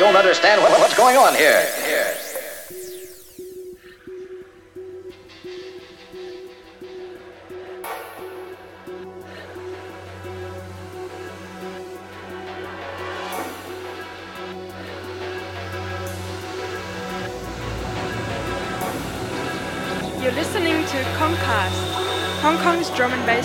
don't understand what, what's going on here. Here. You're listening to Kongcast, Hong Kong's drum and bass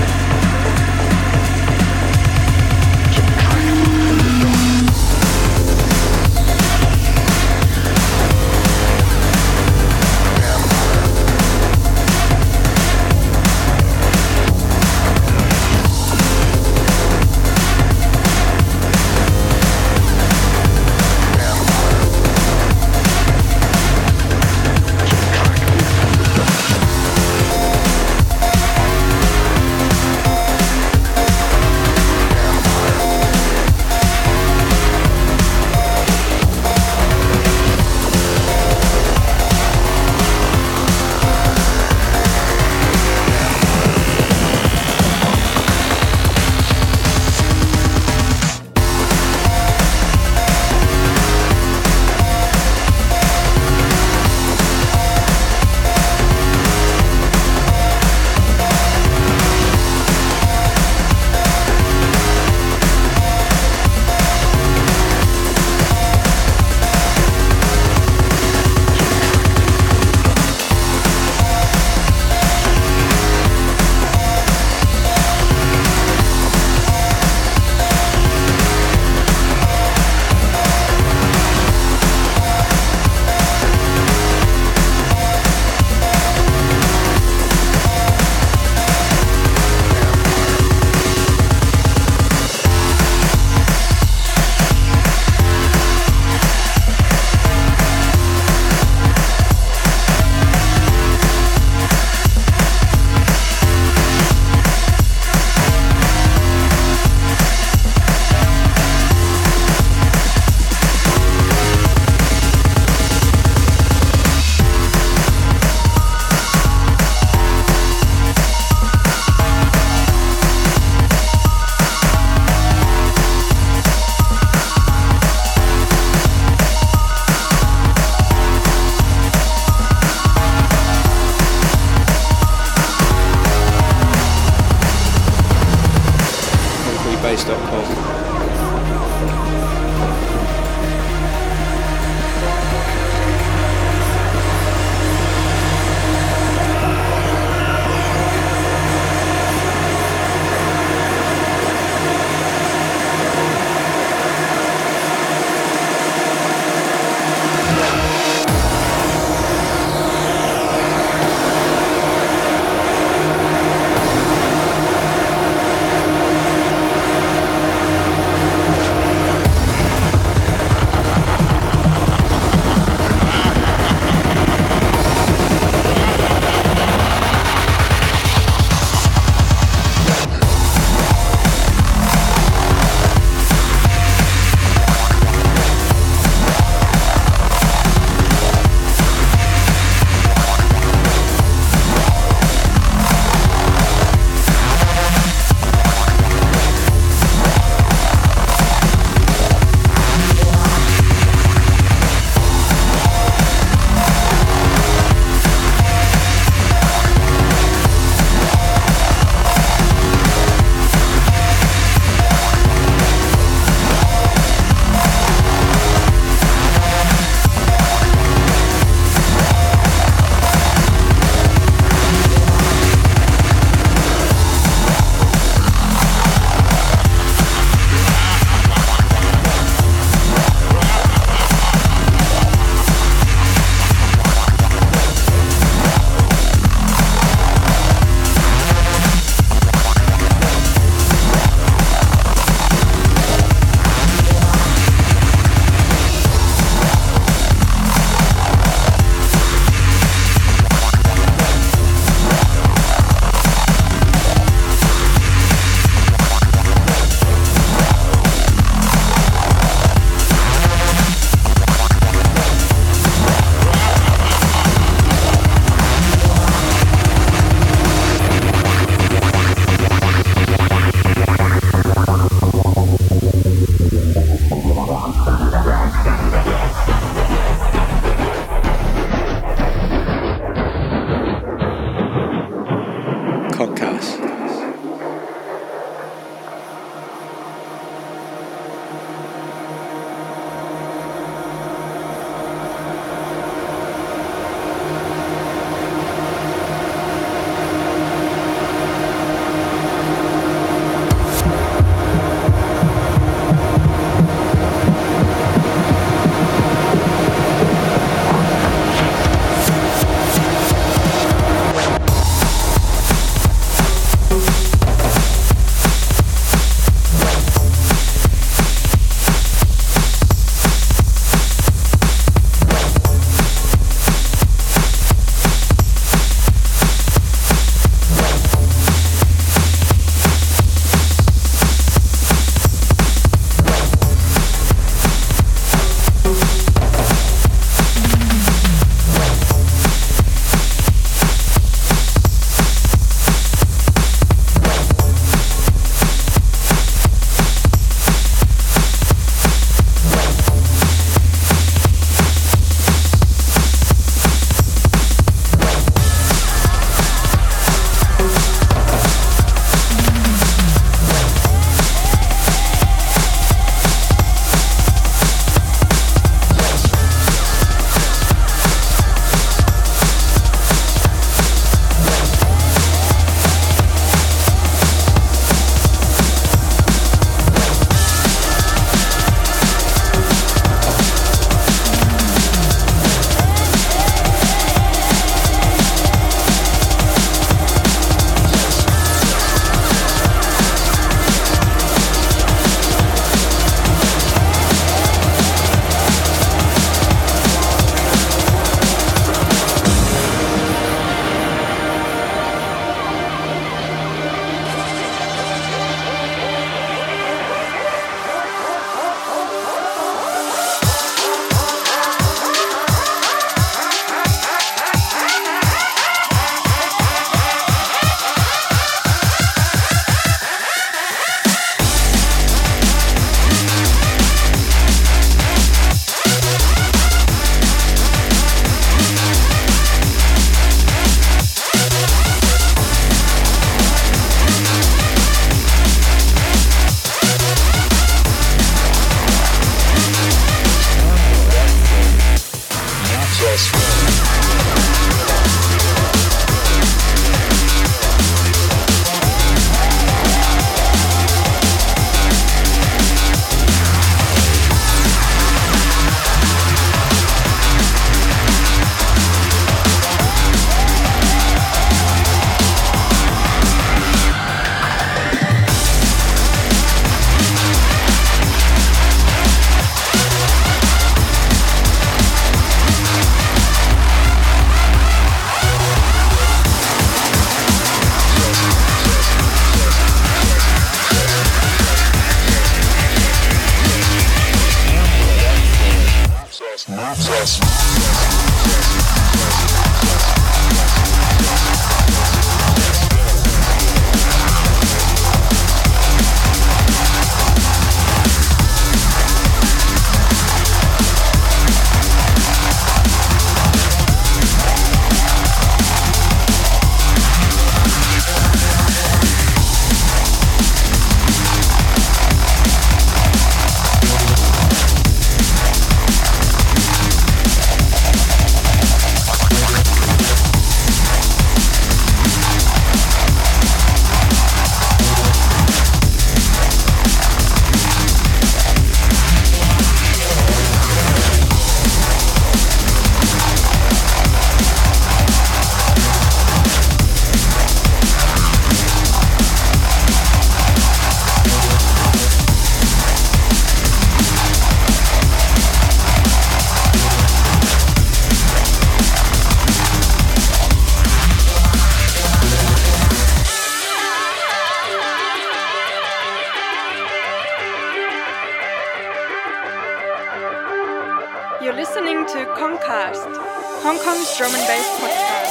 You're listening to Kongcast, Hong Kong's drum and bass podcast.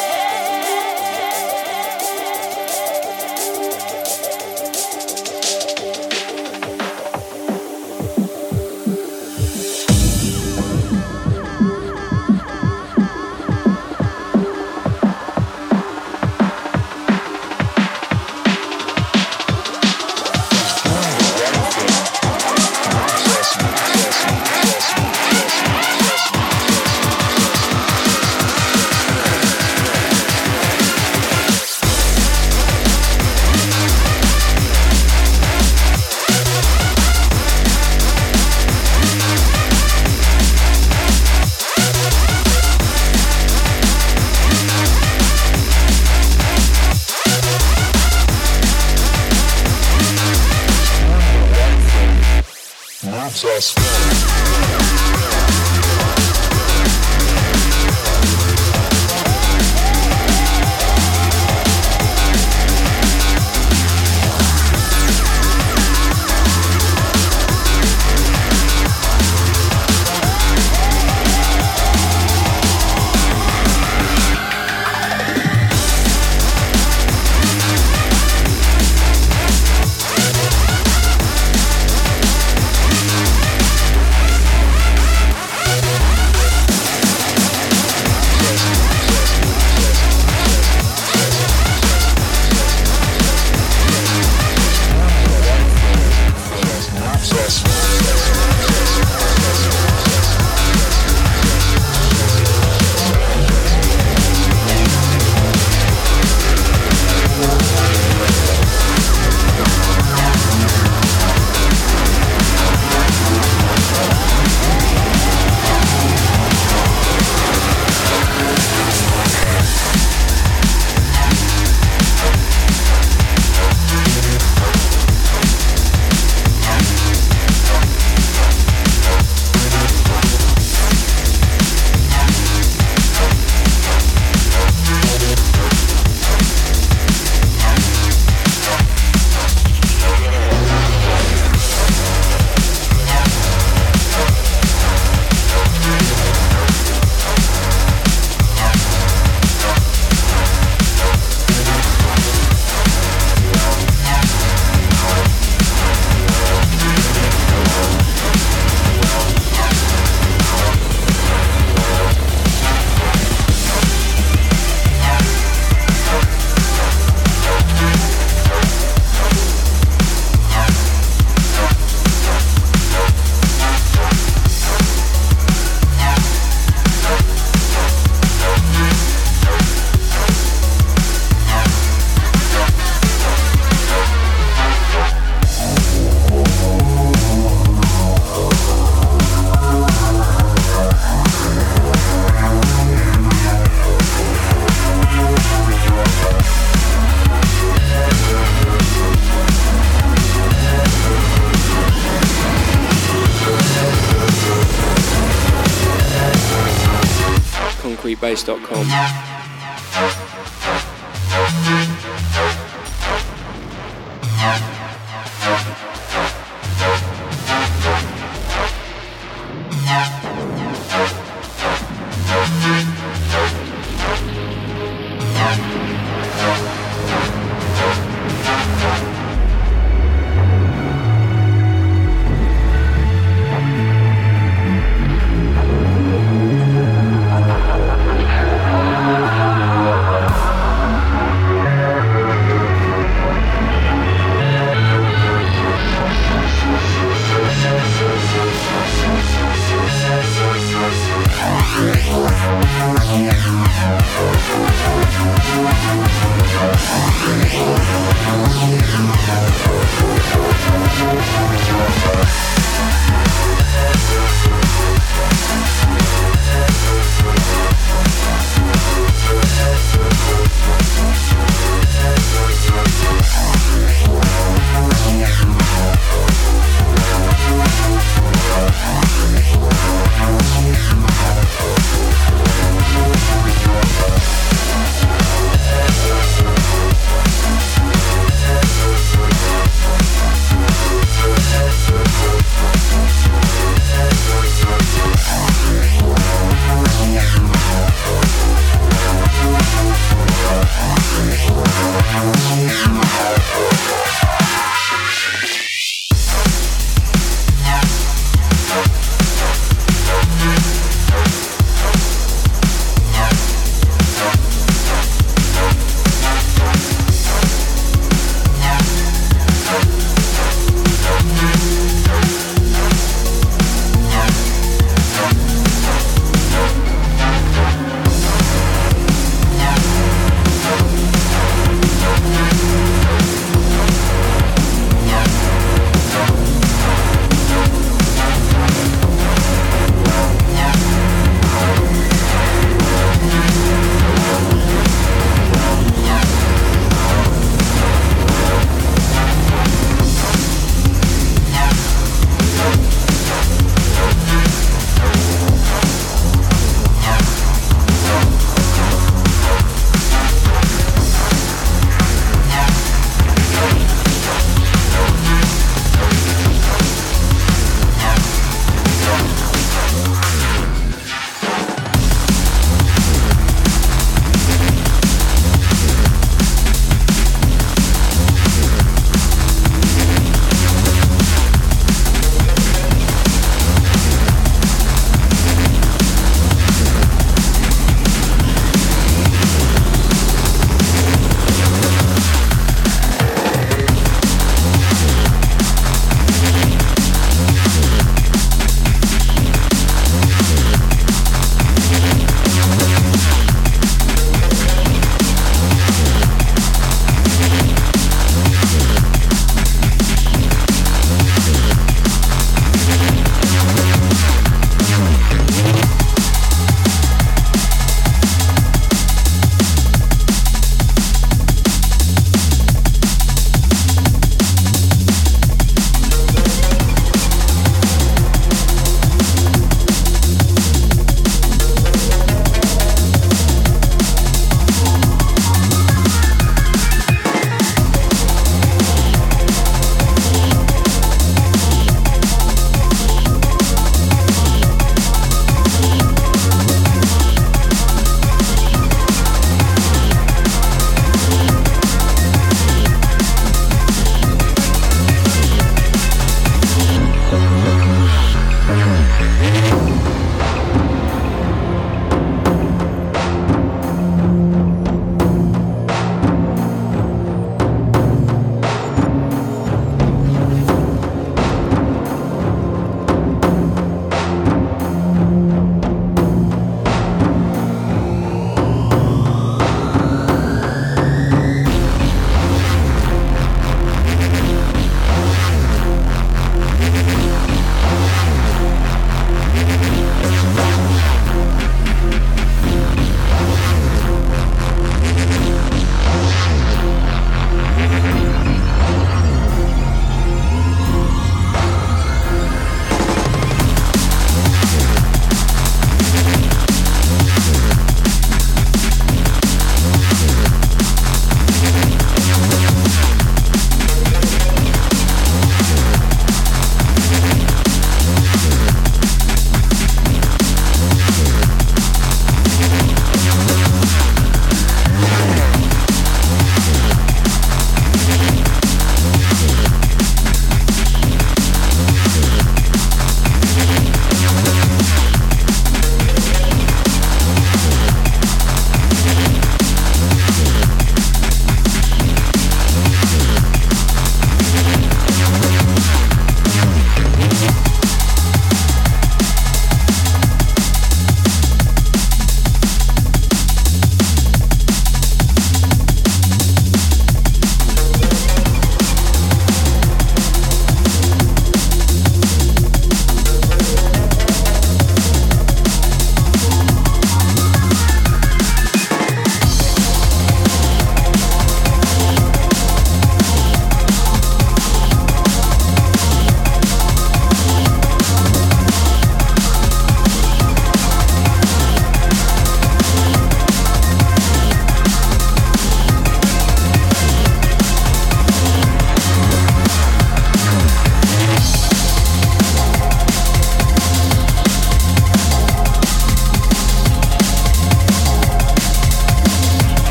chris.com.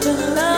Yeah.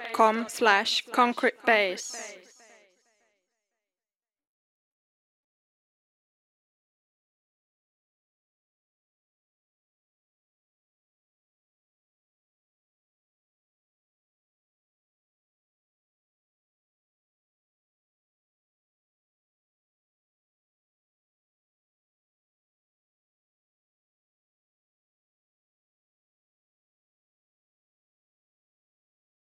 myspace.com slash concrete bass.